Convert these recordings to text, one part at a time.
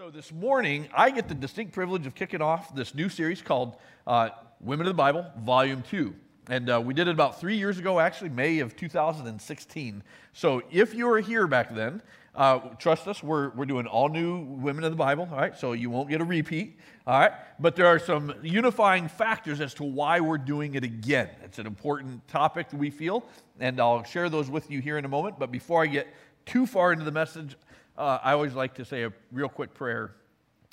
So, this morning, I get the distinct privilege of kicking off this new series called uh, Women of the Bible, Volume 2. And uh, we did it about three years ago, actually, May of 2016. So, if you were here back then, uh, trust us, we're, we're doing all new Women of the Bible, all right? So, you won't get a repeat, all right? But there are some unifying factors as to why we're doing it again. It's an important topic, that we feel, and I'll share those with you here in a moment. But before I get too far into the message, uh, I always like to say a real quick prayer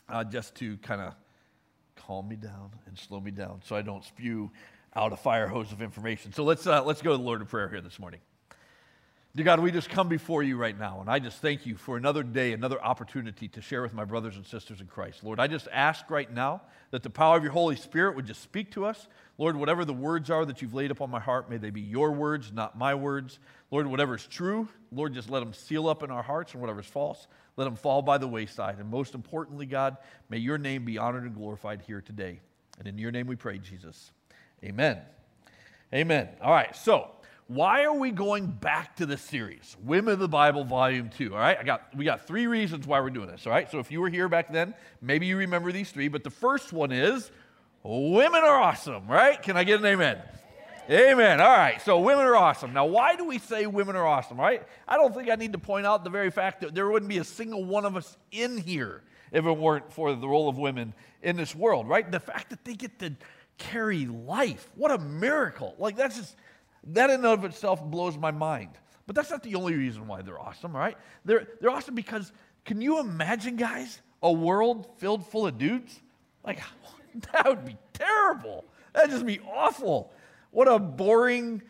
uh, just to kind of calm me down and slow me down so I don't spew out a fire hose of information. So let's, uh, let's go to the Lord in prayer here this morning. Dear God, we just come before you right now, and I just thank you for another day, another opportunity to share with my brothers and sisters in Christ. Lord, I just ask right now that the power of your Holy Spirit would just speak to us. Lord, whatever the words are that you've laid upon my heart, may they be your words, not my words. Lord, whatever is true, Lord, just let them seal up in our hearts, and whatever is false, let them fall by the wayside. And most importantly, God, may your name be honored and glorified here today. And in your name we pray, Jesus. Amen. Amen. All right, so why are we going back to this series women of the bible volume 2 all right i got we got three reasons why we're doing this all right so if you were here back then maybe you remember these three but the first one is women are awesome right can i get an amen Amen. All right. So women are awesome. Now, why do we say women are awesome, right? I don't think I need to point out the very fact that there wouldn't be a single one of us in here if it weren't for the role of women in this world, right? The fact that they get to carry life. What a miracle. Like, that's just, that in and of itself blows my mind. But that's not the only reason why they're awesome, right? They're, they're awesome because can you imagine, guys, a world filled full of dudes? Like, that would be terrible. That'd just be awful. What a boring,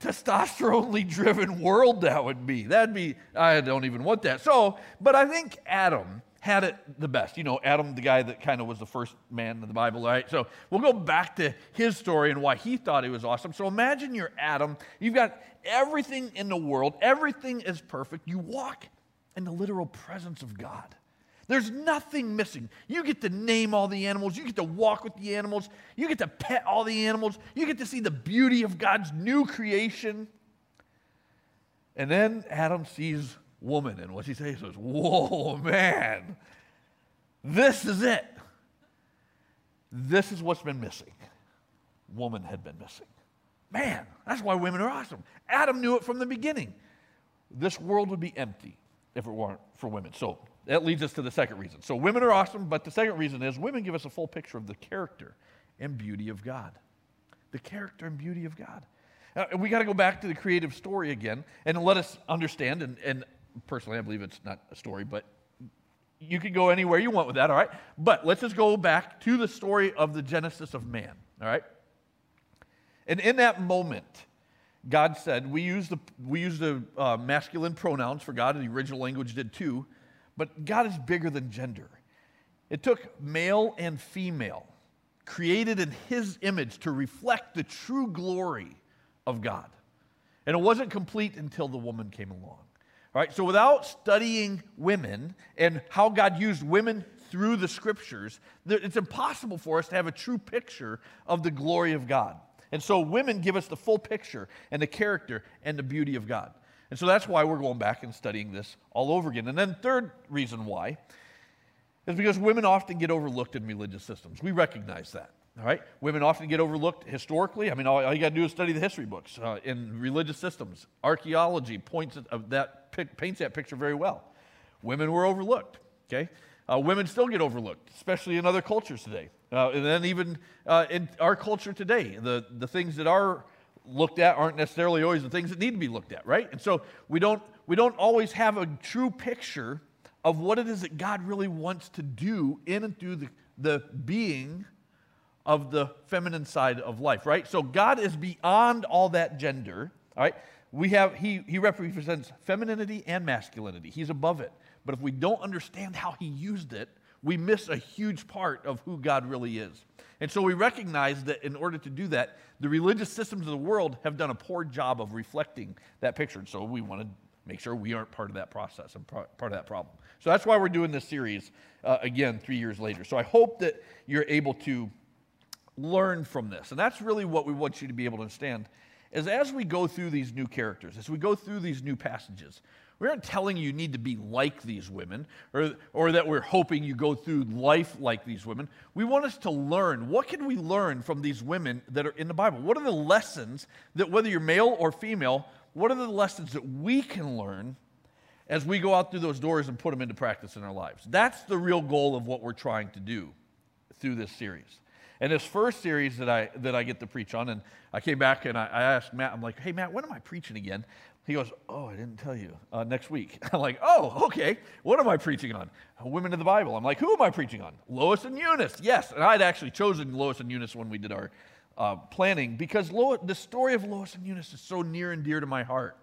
testosterone driven world that would be. That'd be, I don't even want that. So, but I think Adam had it the best. You know, Adam, the guy that kind of was the first man in the Bible, right? So we'll go back to his story and why he thought he was awesome. So imagine you're Adam. You've got everything in the world, everything is perfect. You walk in the literal presence of God. There's nothing missing. You get to name all the animals. You get to walk with the animals. You get to pet all the animals. You get to see the beauty of God's new creation. And then Adam sees woman. And what's he say? He says, Whoa, man, this is it. This is what's been missing. Woman had been missing. Man, that's why women are awesome. Adam knew it from the beginning. This world would be empty if it weren't for women. So that leads us to the second reason. So women are awesome, but the second reason is women give us a full picture of the character and beauty of God. The character and beauty of God. Uh, we got to go back to the creative story again and let us understand and, and personally, I believe it's not a story, but you can go anywhere you want with that, all right? But let's just go back to the story of the Genesis of man, all right? And in that moment, God said, we use the, we use the uh, masculine pronouns for God, and the original language did too, but God is bigger than gender. It took male and female, created in his image to reflect the true glory of God. And it wasn't complete until the woman came along. Right? So without studying women and how God used women through the scriptures, it's impossible for us to have a true picture of the glory of God. And so women give us the full picture and the character and the beauty of God. And so that's why we're going back and studying this all over again. And then third reason why is because women often get overlooked in religious systems. We recognize that. All right? Women often get overlooked historically. I mean, all, you got to do is study the history books uh, in religious systems. Archaeology points at, that paints that picture very well. Women were overlooked. Okay, uh, women still get overlooked, especially in other cultures today, uh, and then even uh, in our culture today, the the things that are looked at aren't necessarily always the things that need to be looked at, right? And so we don't we don't always have a true picture of what it is that God really wants to do in and through the, the being of the feminine side of life, right? So God is beyond all that gender, all right? We have, he, he represents femininity and masculinity. He's above it. But if we don't understand how he used it, we miss a huge part of who God really is. And so we recognize that in order to do that, the religious systems of the world have done a poor job of reflecting that picture. And so we want to make sure we aren't part of that process and part of that problem. So that's why we're doing this series uh, again three years later. So I hope that you're able to learn from this. And that's really what we want you to be able to understand is as we go through these new characters, as we go through these new passages, We aren't telling you you need to be like these women or, or that we're hoping you go through life like these women. We want us to learn. What can we learn from these women that are in the Bible? What are the lessons that, whether you're male or female, what are the lessons that we can learn as we go out through those doors and put them into practice in our lives? That's the real goal of what we're trying to do through this series. And this first series that I, that I get to preach on, and I came back and I, I asked Matt, I'm like, hey, Matt, when am I preaching again? He goes, Oh, I didn't tell you. Uh, next week. I'm like, Oh, okay. What am I preaching on? Women of the Bible. I'm like, Who am I preaching on? Lois and Eunice. Yes. And I'd actually chosen Lois and Eunice when we did our uh, planning because the story of Lois and Eunice is so near and dear to my heart.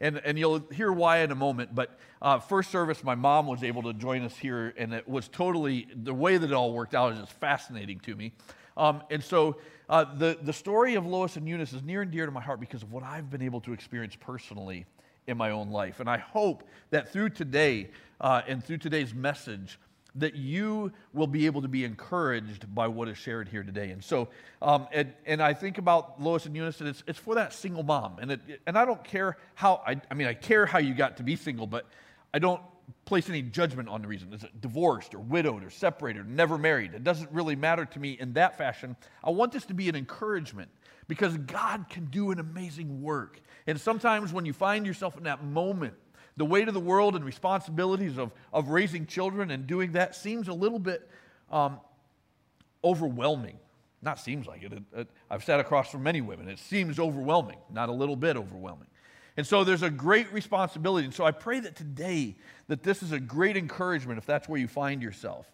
And, and you'll hear why in a moment. But uh, first service, my mom was able to join us here, and it was totally the way that it all worked out is just fascinating to me. Um, and so uh, the, the story of Lois and Eunice is near and dear to my heart because of what I've been able to experience personally in my own life. And I hope that through today uh, and through today's message, that you will be able to be encouraged by what is shared here today. And so, um, and, and I think about Lois and Eunice, and it's, it's for that single mom. And, it, and I don't care how, I, I mean, I care how you got to be single, but I don't place any judgment on the reason. Is it divorced or widowed or separated or never married? It doesn't really matter to me in that fashion. I want this to be an encouragement because God can do an amazing work. And sometimes when you find yourself in that moment, the weight of the world and responsibilities of, of raising children and doing that seems a little bit um, overwhelming. Not seems like it. It, it. I've sat across from many women. It seems overwhelming, not a little bit overwhelming. And so there's a great responsibility. And so I pray that today that this is a great encouragement if that's where you find yourself.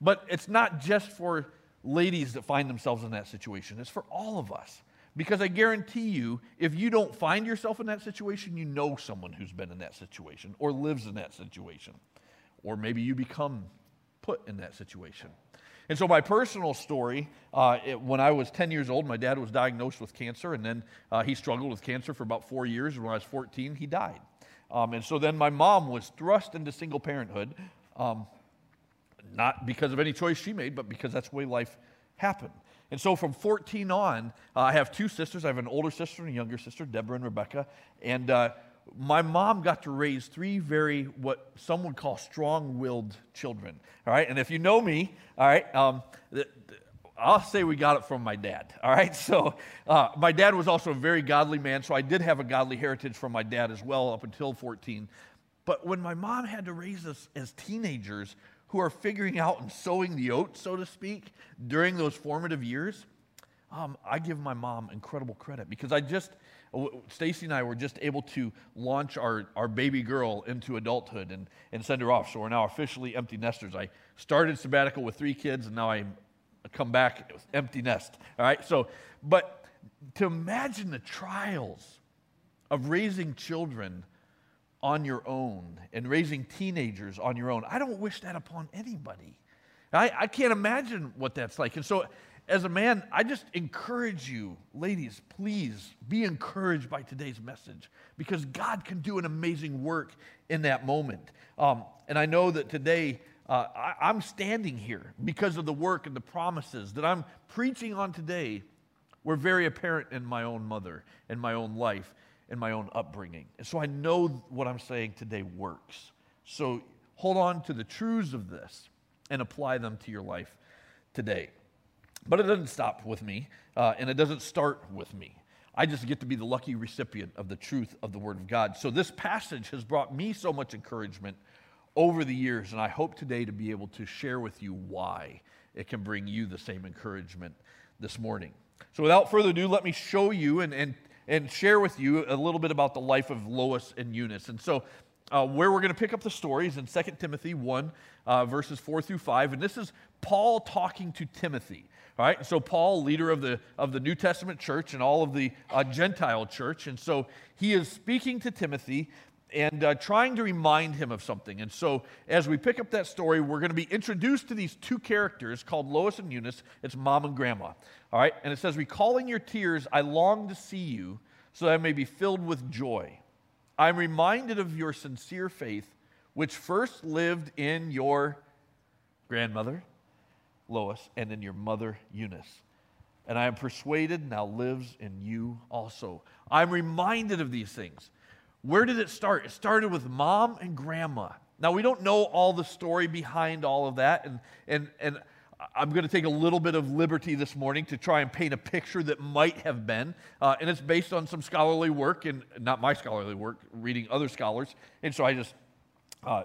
But it's not just for ladies that find themselves in that situation. It's for all of us. Because I guarantee you, if you don't find yourself in that situation, you know someone who's been in that situation or lives in that situation. Or maybe you become put in that situation. And so, my personal story uh, it, when I was 10 years old, my dad was diagnosed with cancer, and then uh, he struggled with cancer for about four years. And when I was 14, he died. Um, and so, then my mom was thrust into single parenthood, um, not because of any choice she made, but because that's the way life happened. And so, from 14 on, uh, I have two sisters. I have an older sister and a younger sister, Deborah and Rebecca. And uh, my mom got to raise three very, what some would call strong willed children. All right. And if you know me, all right, um, I'll say we got it from my dad. All right. So uh, my dad was also a very godly man. So I did have a godly heritage from my dad as well up until 14. But when my mom had to raise us as teenagers who are figuring out and sowing the oats, so to speak, during those formative years, um, I give my mom incredible credit because I just, Stacy and I were just able to launch our, our baby girl into adulthood and, and send her off. So we're now officially empty nesters. I started sabbatical with three kids and now I come back empty nest. All right. So, but to imagine the trials of raising children on your own and raising teenagers on your own, I don't wish that upon anybody. I, I can't imagine what that's like. And so as a man, I just encourage you, ladies, please be encouraged by today's message because God can do an amazing work in that moment. Um, and I know that today uh, I, I'm standing here because of the work and the promises that I'm preaching on today were very apparent in my own mother, in my own life, in my own upbringing. And so I know what I'm saying today works. So hold on to the truths of this and apply them to your life today. But it doesn't stop with me, uh, and it doesn't start with me. I just get to be the lucky recipient of the truth of the Word of God. So this passage has brought me so much encouragement over the years, and I hope today to be able to share with you why it can bring you the same encouragement this morning. So without further ado, let me show you and, and, and share with you a little bit about the life of Lois and Eunice. And so uh, where we're going to pick up the stories in 2 Timothy 1, uh, verses 4 through 5. And this is Paul talking to Timothy. All right, so Paul, leader of the, of the New Testament church and all of the uh, Gentile church, and so he is speaking to Timothy and uh, trying to remind him of something. And so, as we pick up that story, we're going to be introduced to these two characters called Lois and Eunice. It's mom and grandma. All right, and it says, Recalling your tears, I long to see you so that I may be filled with joy. I'm reminded of your sincere faith, which first lived in your grandmother Lois, and in your mother, Eunice. And I am persuaded now lives in you also. I'm reminded of these things. Where did it start? It started with mom and grandma. Now, we don't know all the story behind all of that, and, and, and I'm going to take a little bit of liberty this morning to try and paint a picture that might have been. Uh, and it's based on some scholarly work, and not my scholarly work, reading other scholars. And so I just uh,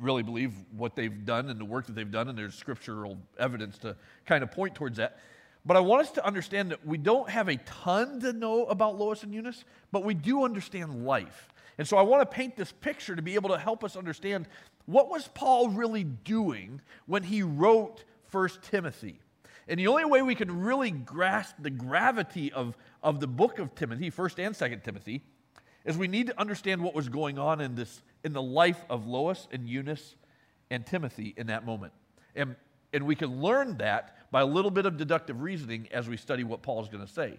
really believe what they've done and the work that they've done, and there's scriptural evidence to kind of point towards that. But I want us to understand that we don't have a ton to know about Lois and Eunice, but we do understand life. And so I want to paint this picture to be able to help us understand what was Paul really doing when he wrote 1 Timothy. And the only way we can really grasp the gravity of, of the book of Timothy, 1st and 2nd Timothy, is we need to understand what was going on in this in the life of Lois and Eunice and Timothy in that moment. And, and we can learn that by a little bit of deductive reasoning as we study what Paul is going to say.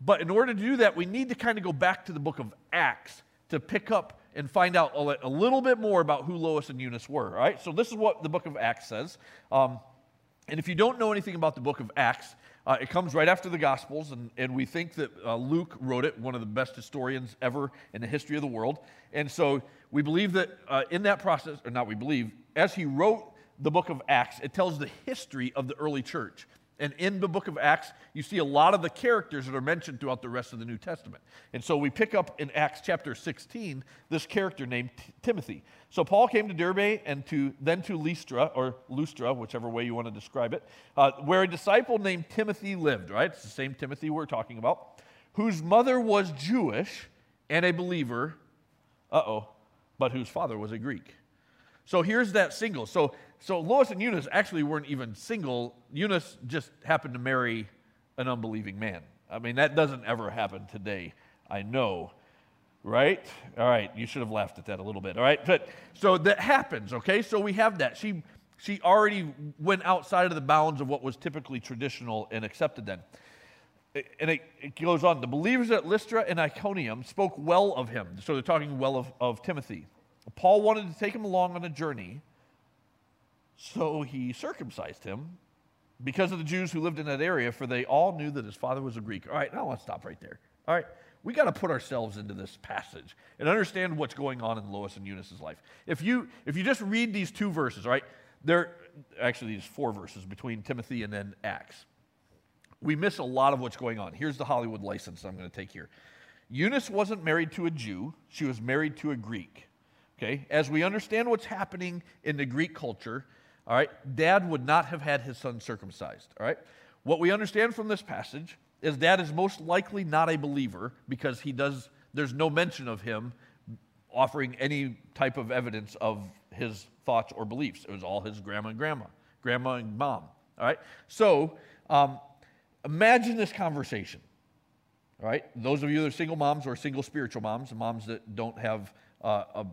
But in order to do that, we need to kind of go back to the book of Acts to pick up and find out a little bit more about who Lois and Eunice were. All right, so this is what the book of Acts says. Um, and if you don't know anything about the book of Acts, uh, it comes right after the Gospels, and, and we think that uh, Luke wrote it, one of the best historians ever in the history of the world. And so we believe that uh, in that process, or not we believe, as he wrote the book of Acts, it tells the history of the early church. And in the book of Acts, you see a lot of the characters that are mentioned throughout the rest of the New Testament. And so we pick up in Acts chapter 16 this character named T- Timothy. So Paul came to Derbe and to, then to Lystra, or Lustra, whichever way you want to describe it, uh, where a disciple named Timothy lived, right? It's the same Timothy we're talking about, whose mother was Jewish and a believer, uh oh, but whose father was a Greek. So here's that single. So, so Lois and Eunice actually weren't even single. Eunice just happened to marry an unbelieving man. I mean, that doesn't ever happen today, I know. Right? All right, you should have laughed at that a little bit. All right, but so that happens, okay? So we have that. She she already went outside of the bounds of what was typically traditional and accepted then. And it, it goes on. The believers at Lystra and Iconium spoke well of him. So they're talking well of, of Timothy. Paul wanted to take him along on a journey, so he circumcised him because of the Jews who lived in that area, for they all knew that his father was a Greek. All right, now let's stop right there. All right, we got to put ourselves into this passage and understand what's going on in Lois and Eunice's life. If you if you just read these two verses, right, they're actually these four verses between Timothy and then Acts. We miss a lot of what's going on. Here's the Hollywood license I'm going to take here. Eunice wasn't married to a Jew; she was married to a Greek. Okay, as we understand what's happening in the Greek culture, all right, dad would not have had his son circumcised. All right, what we understand from this passage is dad is most likely not a believer because he does, there's no mention of him offering any type of evidence of his thoughts or beliefs. It was all his grandma and grandma, grandma and mom. All right, so um, imagine this conversation. All right, those of you that are single moms or single spiritual moms, moms that don't have uh, a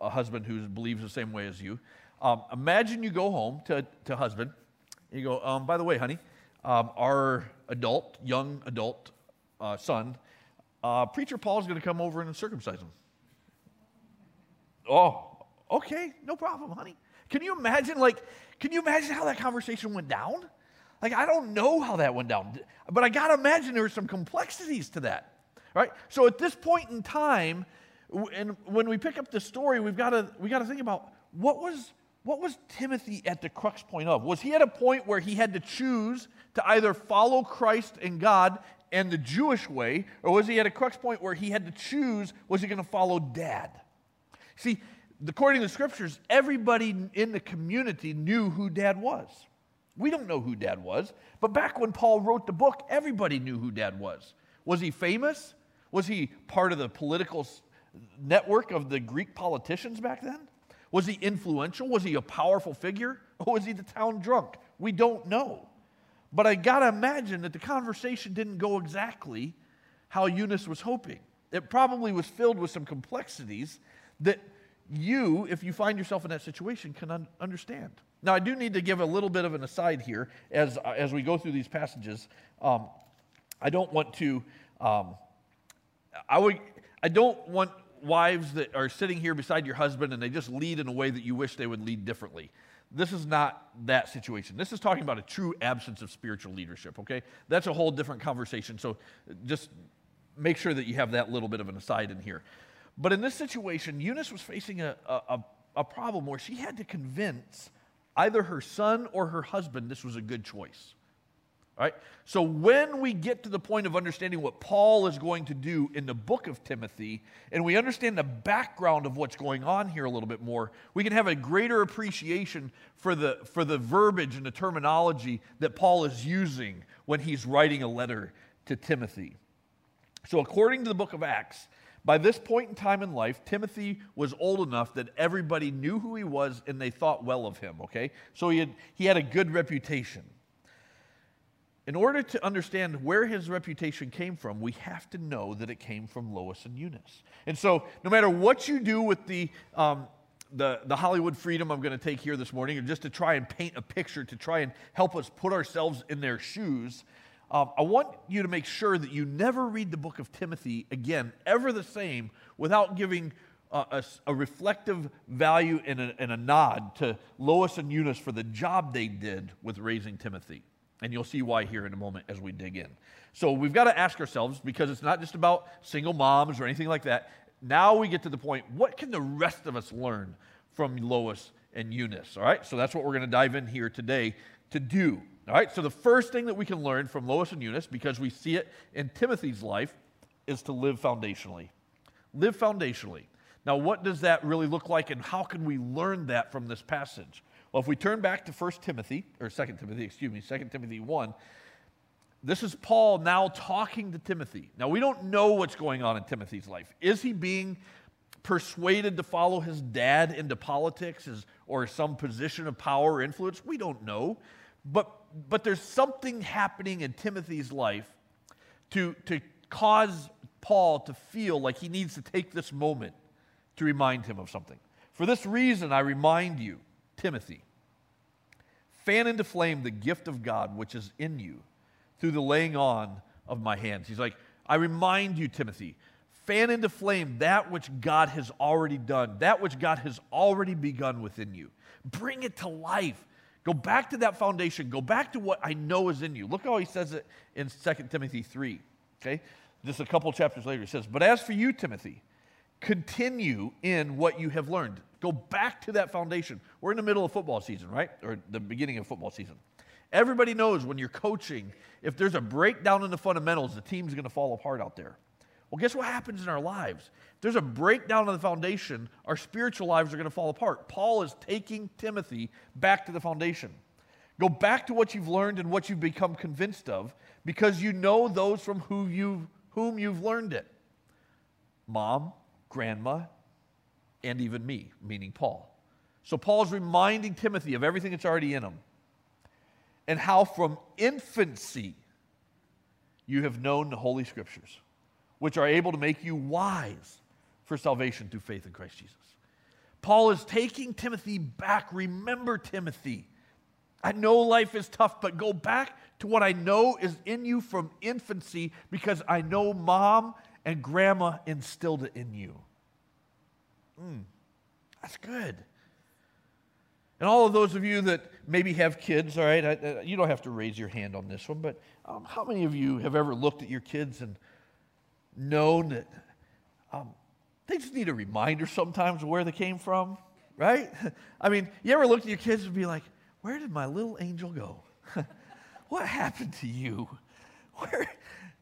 a husband who believes the same way as you. Um, imagine you go home to, to husband, you go, um, by the way, honey, um, our adult, young adult uh, son, uh, preacher Paul is going to come over and circumcise him. Oh, okay, no problem, honey. Can you imagine, like, can you imagine how that conversation went down? Like, I don't know how that went down, but I got to imagine there were some complexities to that, right? So at this point in time, and when we pick up the story, we've got to we got to think about what was what was Timothy at the crux point of? Was he at a point where he had to choose to either follow Christ and God and the Jewish way, or was he at a crux point where he had to choose was he going to follow dad? See, according to the scriptures, everybody in the community knew who dad was. We don't know who dad was, but back when Paul wrote the book, everybody knew who dad was. Was he famous? Was he part of the political network of the Greek politicians back then? Was he influential? Was he a powerful figure? Or was he the town drunk? We don't know. But I got to imagine that the conversation didn't go exactly how Eunice was hoping. It probably was filled with some complexities that you, if you find yourself in that situation, can un- understand. Now, I do need to give a little bit of an aside here as, uh, as we go through these passages. Um, I don't want to, um, I, would, I don't want wives that are sitting here beside your husband and they just lead in a way that you wish they would lead differently. This is not that situation. This is talking about a true absence of spiritual leadership, okay? That's a whole different conversation. So just make sure that you have that little bit of an aside in here. But in this situation, Eunice was facing a, a, a problem where she had to convince either her son or her husband this was a good choice. Right? So when we get to the point of understanding what Paul is going to do in the book of Timothy, and we understand the background of what's going on here a little bit more, we can have a greater appreciation for the, for the verbiage and the terminology that Paul is using when he's writing a letter to Timothy. So according to the book of Acts, by this point in time in life, Timothy was old enough that everybody knew who he was and they thought well of him, okay? So he had, he had a good reputation in order to understand where his reputation came from, we have to know that it came from Lois and Eunice. And so, no matter what you do with the, um, the, the Hollywood freedom I'm going to take here this morning, or just to try and paint a picture, to try and help us put ourselves in their shoes, um, I want you to make sure that you never read the book of Timothy again, ever the same, without giving a, a, reflective value and a, and a nod to Lois and Eunice for the job they did with raising Timothy. And you'll see why here in a moment as we dig in. So we've got to ask ourselves, because it's not just about single moms or anything like that. Now we get to the point what can the rest of us learn from Lois and Eunice? All right, so that's what we're going to dive in here today to do. All right, so the first thing that we can learn from Lois and Eunice, because we see it in Timothy's life, is to live foundationally. Live foundationally. Now, what does that really look like, and how can we learn that from this passage? Well, if we turn back to 1 Timothy, or 2 Timothy, excuse me, 2 Timothy 1, this is Paul now talking to Timothy. Now, we don't know what's going on in Timothy's life. Is he being persuaded to follow his dad into politics or some position of power or influence? We don't know. But, but there's something happening in Timothy's life to, to cause Paul to feel like he needs to take this moment to remind him of something. For this reason, I remind you, Timothy, fan into flame the gift of God which is in you through the laying on of my hands. He's like, I remind you, Timothy, fan into flame that which God has already done, that which God has already begun within you. Bring it to life. Go back to that foundation. Go back to what I know is in you. Look how he says it in 2 Timothy 3. Okay? Just a couple chapters later, he says, But as for you, Timothy, continue in what you have learned. Go back to that foundation. We're in the middle of football season, right? Or the beginning of football season. Everybody knows when you're coaching, if there's a breakdown in the fundamentals, the team's going to fall apart out there. Well, guess what happens in our lives? If there's a breakdown in the foundation, our spiritual lives are going to fall apart. Paul is taking Timothy back to the foundation. Go back to what you've learned and what you've become convinced of because you know those from who you, whom you've learned it. Mom, grandma, and even me, meaning Paul. So Paul's reminding Timothy of everything that's already in him and how from infancy you have known the Holy Scriptures, which are able to make you wise for salvation through faith in Christ Jesus. Paul is taking Timothy back. Remember, Timothy. I know life is tough, but go back to what I know is in you from infancy because I know mom and grandma instilled it in you. Mm, that's good. And all of those of you that maybe have kids, all right, I, I, you don't have to raise your hand on this one, but um, how many of you have ever looked at your kids and known that um, they just need a reminder sometimes of where they came from, right? I mean, you ever looked at your kids and be like, where did my little angel go? what happened to you? Where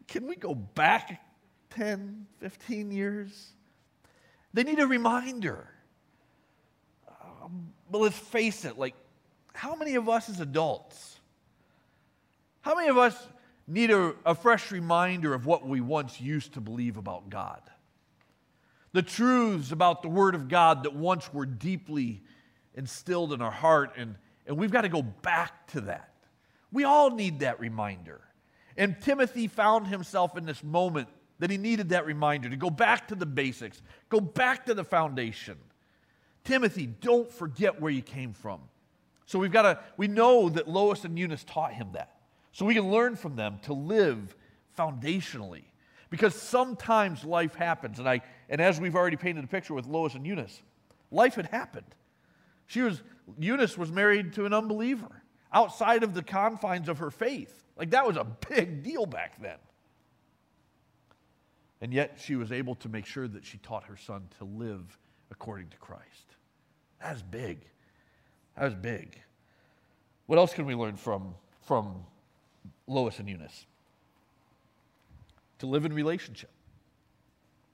can we go back 10, 15 years? They need a reminder. Um, but let's face it, like, how many of us as adults, how many of us need a, a fresh reminder of what we once used to believe about God? The truths about the Word of God that once were deeply instilled in our heart, and, and we've got to go back to that. We all need that reminder. And Timothy found himself in this moment that he needed that reminder to go back to the basics, go back to the foundation. Timothy, don't forget where you came from. So we've got to, we know that Lois and Eunice taught him that. So we can learn from them to live foundationally. Because sometimes life happens, and I and as we've already painted a picture with Lois and Eunice, life had happened. She was Eunice was married to an unbeliever outside of the confines of her faith. Like that was a big deal back then. And yet she was able to make sure that she taught her son to live according to Christ. That's big. That was big. What else can we learn from, from Lois and Eunice? To live in relationship.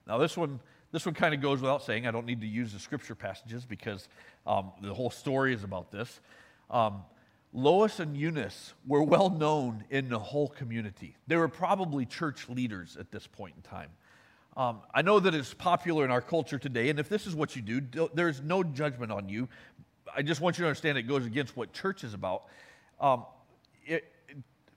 Now, this one, this one kind of goes without saying. I don't need to use the scripture passages because um, the whole story is about this. Um, Lois and Eunice were well known in the whole community. They were probably church leaders at this point in time. Um, I know that it's popular in our culture today, and if this is what you do, there's no judgment on you. I just want you to understand it goes against what church is about. Um, it,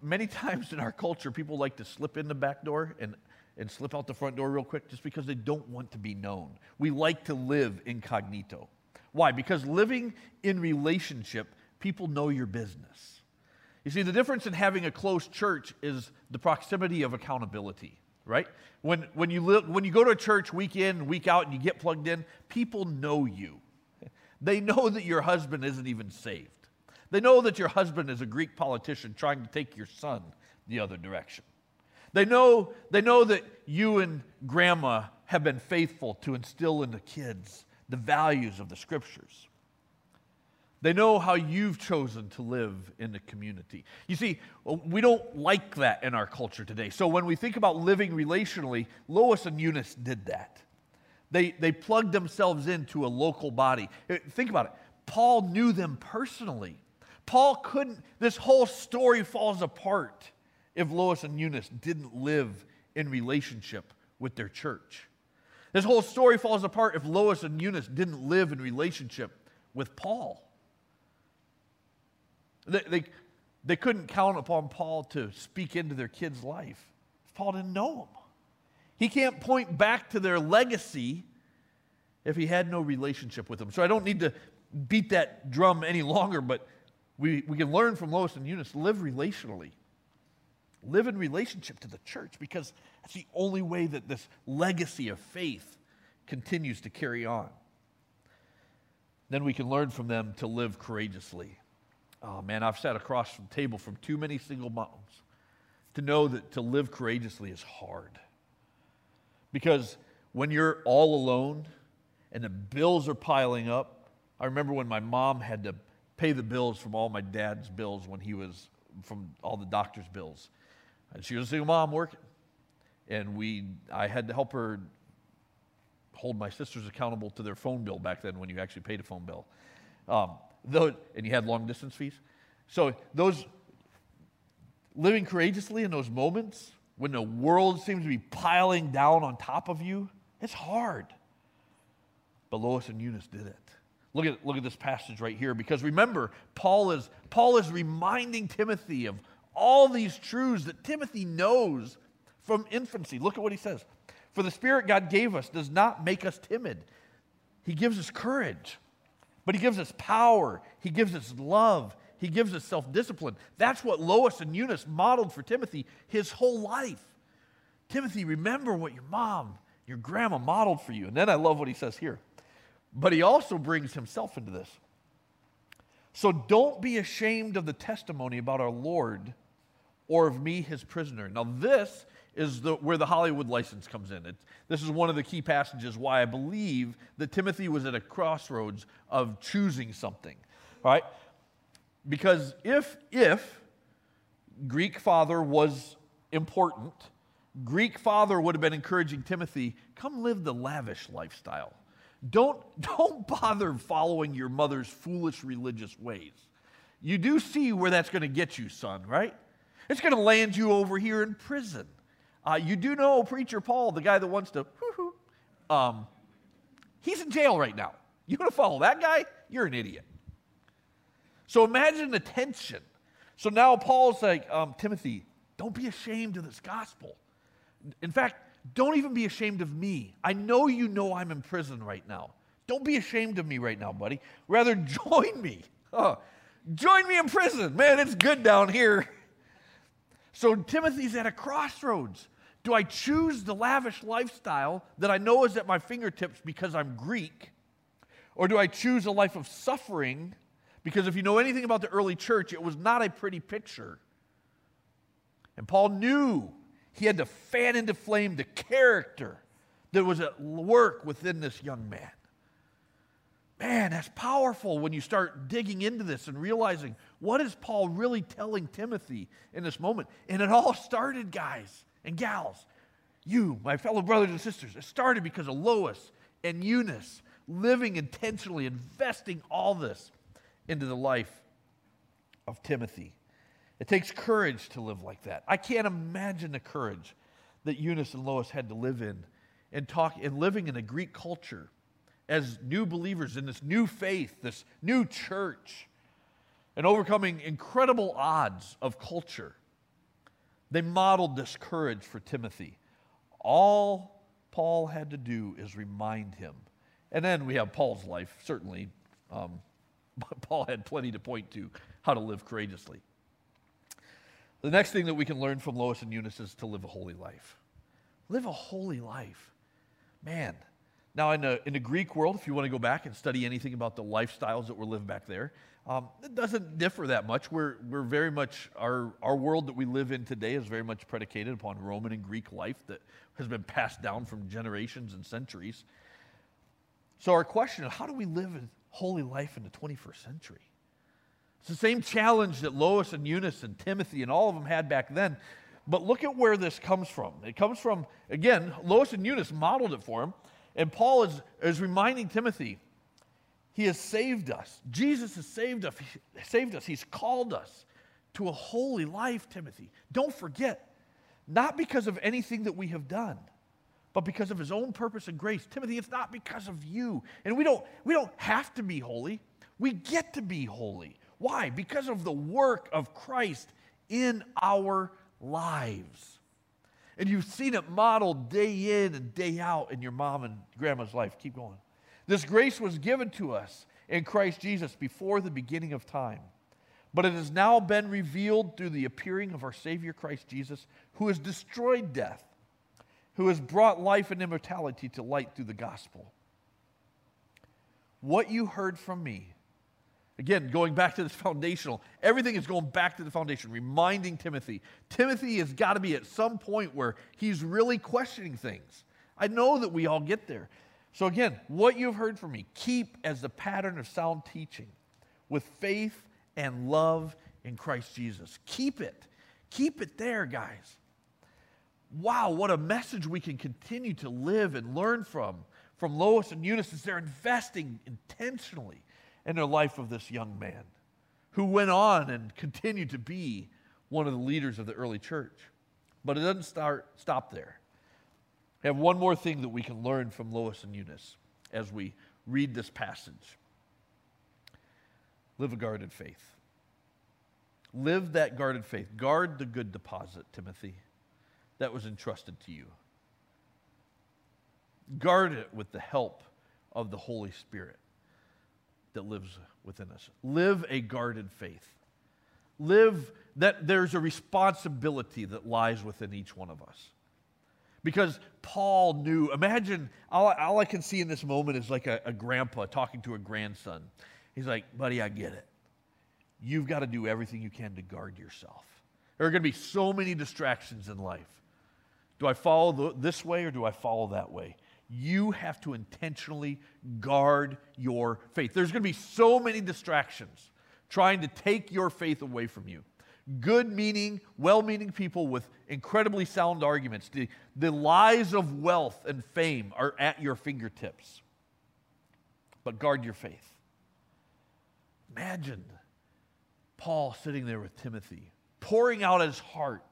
many times in our culture, people like to slip in the back door and, and slip out the front door real quick just because they don't want to be known. We like to live incognito. Why? Because living in relationship people know your business. You see, the difference in having a close church is the proximity of accountability, right? When, when, you when you go to a church week in, week out, and you get plugged in, people know you. They know that your husband isn't even saved. They know that your husband is a Greek politician trying to take your son the other direction. They know, they know that you and grandma have been faithful to instill in the kids the values of the scriptures. They know how you've chosen to live in the community. You see, we don't like that in our culture today. So when we think about living relationally, Lois and Eunice did that. They, they plugged themselves into a local body. Uh, think about it. Paul knew them personally. Paul couldn't, this whole story falls apart if Lois and Eunice didn't live in relationship with their church. This whole story falls apart if Lois and Eunice didn't live in relationship with Paul. They, they, they couldn't count upon Paul to speak into their kid's life. Paul didn't know them. He can't point back to their legacy if he had no relationship with them. So I don't need to beat that drum any longer, but we, we can learn from Lois and Eunice live relationally. Live in relationship to the church because that's the only way that this legacy of faith continues to carry on. Then we can learn from them to live courageously. Oh man, I've sat across from the table from too many single moms to know that to live courageously is hard. Because when you're all alone and the bills are piling up, I remember when my mom had to pay the bills from all my dad's bills when he was from all the doctor's bills. And she was a single mom working. And we I had to help her hold my sisters accountable to their phone bill back then when you actually paid a phone bill. Um, And you had long distance fees. So those living courageously in those moments when the world seems to be piling down on top of you, it's hard. But Lois and Eunice did it. Look at, look at this passage right here because remember, Paul is, Paul is reminding Timothy of all these truths that Timothy knows from infancy. Look at what he says. For the Spirit God gave us does not make us timid, He gives us courage. But he gives us power, he gives us love, he gives us self discipline. That's what Lois and Eunice modeled for Timothy his whole life. Timothy, remember what your mom, your grandma modeled for you. And then I love what he says here. But he also brings himself into this. So don't be ashamed of the testimony about our Lord or of me, his prisoner. Now, this is the, where the Hollywood license comes in. It, this is one of the key passages why I believe that Timothy was at a crossroads of choosing something, right? Because if, if Greek father was important, Greek father would have been encouraging Timothy, come live the lavish lifestyle. Don't, don't bother following your mother's foolish religious ways. You do see where that's going to get you, son, right? It's going to land you over here in prison. Uh, you do know Preacher Paul, the guy that wants to, um, he's in jail right now. You want to follow that guy? You're an idiot. So imagine the tension. So now Paul's like, um, Timothy, don't be ashamed of this gospel. In fact, don't even be ashamed of me. I know you know I'm in prison right now. Don't be ashamed of me right now, buddy. Rather, join me. Oh, join me in prison. Man, it's good down here. So Timothy's at a crossroads. Do I choose the lavish lifestyle that I know is at my fingertips because I'm Greek? Or do I choose a life of suffering? Because if you know anything about the early church, it was not a pretty picture. And Paul knew, he had to fan into flame the character that was at work within this young man. Man, that's powerful when you start digging into this and realizing what is Paul really telling Timothy in this moment. And it all started, guys and gals, you, my fellow brothers and sisters, it started because of Lois and Eunice living intentionally, investing all this into the life of Timothy. It takes courage to live like that. I can't imagine the courage that Eunice and Lois had to live in and talk and living in a Greek culture as new believers in this new faith, this new church, and overcoming incredible odds of culture. They modeled this courage for Timothy. All Paul had to do is remind him. And then we have Paul's life, certainly. Um, Paul had plenty to point to how to live courageously. The next thing that we can learn from Lois and Eunice is to live a holy life. Live a holy life. Man. Now, in the, in the Greek world, if you want to go back and study anything about the lifestyles that were lived back there, um, it doesn't differ that much. We're, we're very much, our, our world that we live in today is very much predicated upon Roman and Greek life that has been passed down from generations and centuries. So, our question is how do we live a holy life in the 21st century? It's the same challenge that Lois and Eunice and Timothy and all of them had back then. But look at where this comes from. It comes from, again, Lois and Eunice modeled it for him. And Paul is, is reminding Timothy he has saved us. Jesus has saved us. saved us. He's called us to a holy life, Timothy. Don't forget, not because of anything that we have done, but because of his own purpose and grace. Timothy, it's not because of you. And we don't, we don't have to be holy. We get to be holy. Why? Because of the work of Christ in our lives. And you've seen it modeled day in and day out in your mom and grandma's life. Keep going. This grace was given to us in Christ Jesus before the beginning of time. But it has now been revealed through the appearing of our Savior Christ Jesus, who has destroyed death, who has brought life and immortality to light through the gospel. What you heard from me, again, going back to this foundational, everything is going back to the foundation, reminding Timothy. Timothy has got to be at some point where he's really questioning things. I know that we all get there. So, again, what you've heard from me, keep as the pattern of sound teaching with faith and love in Christ Jesus. Keep it. Keep it there, guys. Wow, what a message we can continue to live and learn from from Lois and Eunice as they're investing intentionally in the life of this young man who went on and continued to be one of the leaders of the early church. But it doesn't start, stop there. I have one more thing that we can learn from Lois and Eunice as we read this passage. Live a guarded faith. Live that guarded faith. Guard the good deposit, Timothy, that was entrusted to you. Guard it with the help of the Holy Spirit that lives within us. Live a guarded faith. Live that there's a responsibility that lies within each one of us. Because Paul knew, imagine, all, all I can see in this moment is like a, a grandpa talking to a grandson. He's like, buddy, I get it. You've got to do everything you can to guard yourself. There are going to be so many distractions in life. Do I follow the, this way or do I follow that way? You have to intentionally guard your faith. There's going to be so many distractions trying to take your faith away from you good meaning, well meaning people with incredibly sound arguments. The, the lies of wealth and fame are at your fingertips. But guard your faith. Imagine Paul sitting there with Timothy, pouring out his heart,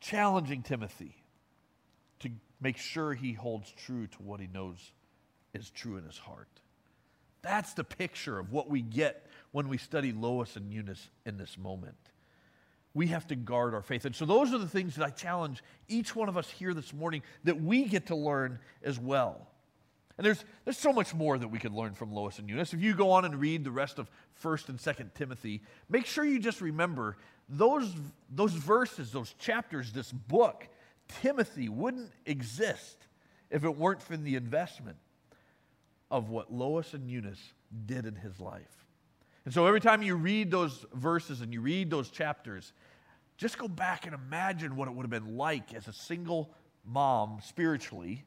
challenging Timothy to make sure he holds true to what he knows is true in his heart. That's the picture of what we get when we study Lois and Eunice in this moment. We have to guard our faith. And so, those are the things that I challenge each one of us here this morning that we get to learn as well. And there's, there's so much more that we could learn from Lois and Eunice. If you go on and read the rest of 1st and 2nd Timothy, make sure you just remember those, those verses, those chapters, this book, Timothy wouldn't exist if it weren't for the investment of what Lois and Eunice did in his life. And so every time you read those verses and you read those chapters, Just go back and imagine what it would have been like as a single mom spiritually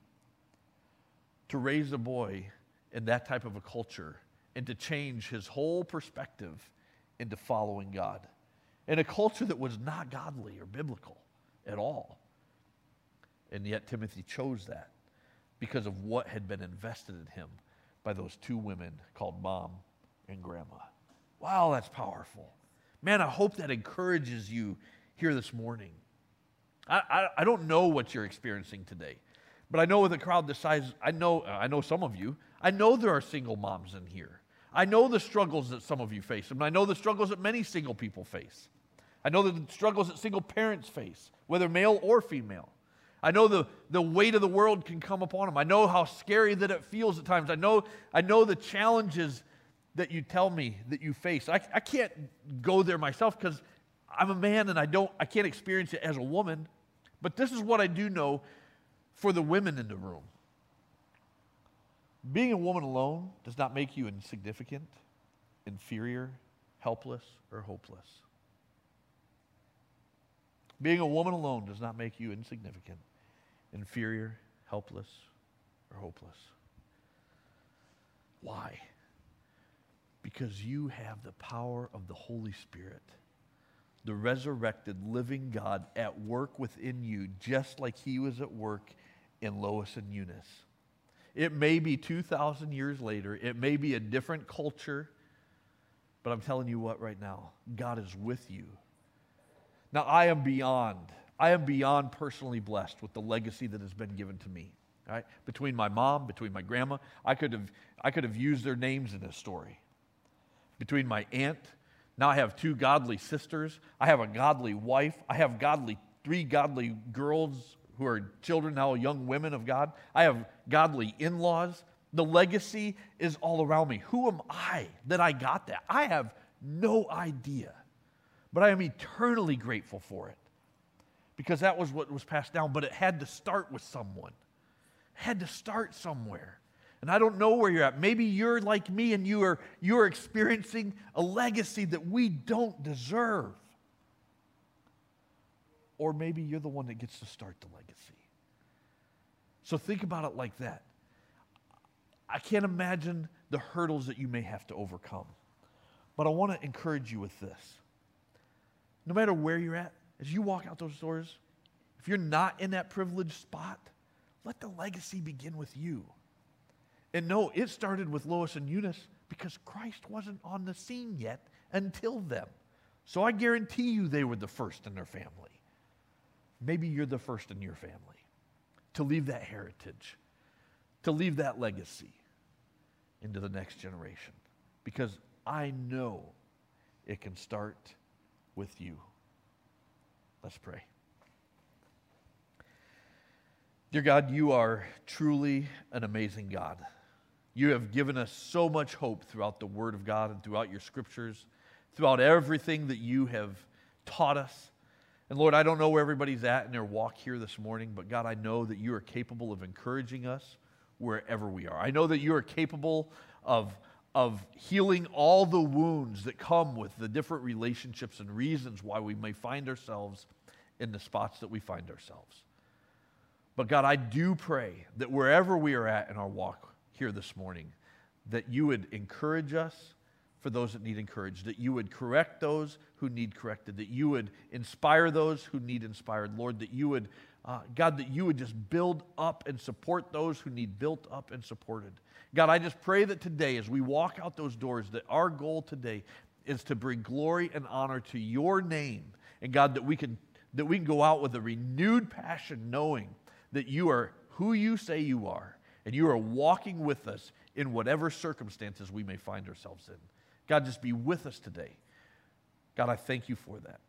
to raise a boy in that type of a culture and to change his whole perspective into following God in a culture that was not godly or biblical at all. And yet Timothy chose that because of what had been invested in him by those two women called mom and grandma. Wow, that's powerful. Man, I hope that encourages you here this morning. I, I, I don't know what you're experiencing today, but I know with a crowd decides, I know, uh, I know some of you, I know there are single moms in here. I know the struggles that some of you face, and I know the struggles that many single people face. I know the struggles that single parents face, whether male or female. I know the, the weight of the world can come upon them. I know how scary that it feels at times. I know, I know the challenges that you tell me that you face. I, I can't go there myself because I'm a man and I don't I can't experience it as a woman. But this is what I do know for the women in the room. Being a woman alone does not make you insignificant, inferior, helpless, or hopeless. Being a woman alone does not make you insignificant, inferior, helpless, or hopeless. Why? Because you have the power of the Holy Spirit, the resurrected living God at work within you, just like he was at work in Lois and Eunice. It may be 2,000 years later, it may be a different culture, but I'm telling you what right now God is with you now, I am beyond, I am beyond personally blessed with the legacy that has been given to me. Right? Between my mom, between my grandma, I could have, I could have used their names in this story. Between my aunt, now I have two godly sisters. I have a godly wife. I have godly, three godly girls who are children, now young women of God. I have godly in laws. The legacy is all around me. Who am I that I got that? I have no idea. But I am eternally grateful for it because that was what was passed down. But it had to start with someone, it had to start somewhere. And I don't know where you're at. Maybe you're like me and you are, you are experiencing a legacy that we don't deserve. Or maybe you're the one that gets to start the legacy. So think about it like that. I can't imagine the hurdles that you may have to overcome. But I want to encourage you with this no matter where you're at, as you walk out those doors, if you're not in that privileged spot, let the legacy begin with you. And no, it started with Lois and Eunice because Christ wasn't on the scene yet until them. So I guarantee you they were the first in their family. Maybe you're the first in your family to leave that heritage, to leave that legacy into the next generation. Because I know it can start with you. Let's pray. Dear God, you are truly an amazing God. You have given us so much hope throughout the Word of God and throughout your scriptures, throughout everything that you have taught us. And Lord, I don't know where everybody's at in their walk here this morning, but God, I know that you are capable of encouraging us wherever we are. I know that you are capable of of healing all the wounds that come with the different relationships and reasons why we may find ourselves in the spots that we find ourselves. But God, I do pray that wherever we are at in our walk here this morning, that you would encourage us for those that need encouraged, that you would correct those who need corrected, that you would inspire those who need inspired, Lord, that you would, uh, God, that you would just build up and support those who need built up and supported. God, I just pray that today, as we walk out those doors, that our goal today is to bring glory and honor to your name. And God, that we can, that we can go out with a renewed passion, knowing that you are who you say you are, and you are walking with us in whatever circumstances we may find ourselves in. God, just be with us today. God, I thank you for that.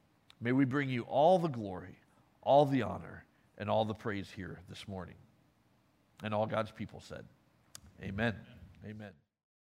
May we bring you all the glory, all the honor, and all the praise here this morning. And all God's people said, Amen. Amen.